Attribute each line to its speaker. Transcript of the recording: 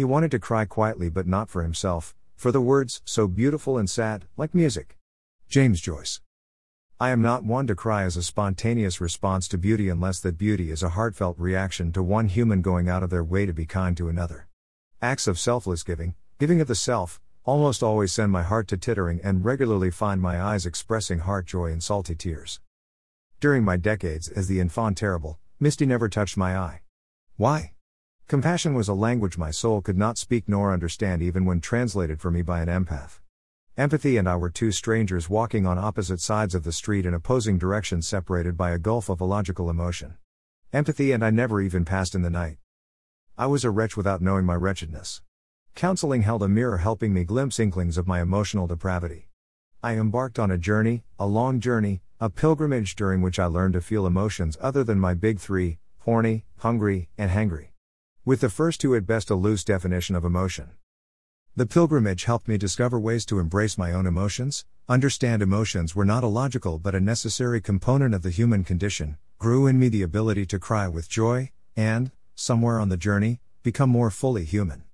Speaker 1: He wanted to cry quietly but not for himself, for the words, so beautiful and sad, like music. James Joyce. I am not one to cry as a spontaneous response to beauty unless that beauty is a heartfelt reaction to one human going out of their way to be kind to another. Acts of selfless giving, giving of the self, almost always send my heart to tittering and regularly find my eyes expressing heart joy and salty tears. During my decades as the enfant terrible, Misty never touched my eye. Why? Compassion was a language my soul could not speak nor understand even when translated for me by an empath. Empathy and I were two strangers walking on opposite sides of the street in opposing directions separated by a gulf of illogical emotion. Empathy and I never even passed in the night. I was a wretch without knowing my wretchedness. Counseling held a mirror helping me glimpse inklings of my emotional depravity. I embarked on a journey, a long journey, a pilgrimage during which I learned to feel emotions other than my big three horny, hungry, and hangry. With the first two at best a loose definition of emotion. The pilgrimage helped me discover ways to embrace my own emotions, understand emotions were not illogical but a necessary component of the human condition, grew in me the ability to cry with joy, and, somewhere on the journey, become more fully human.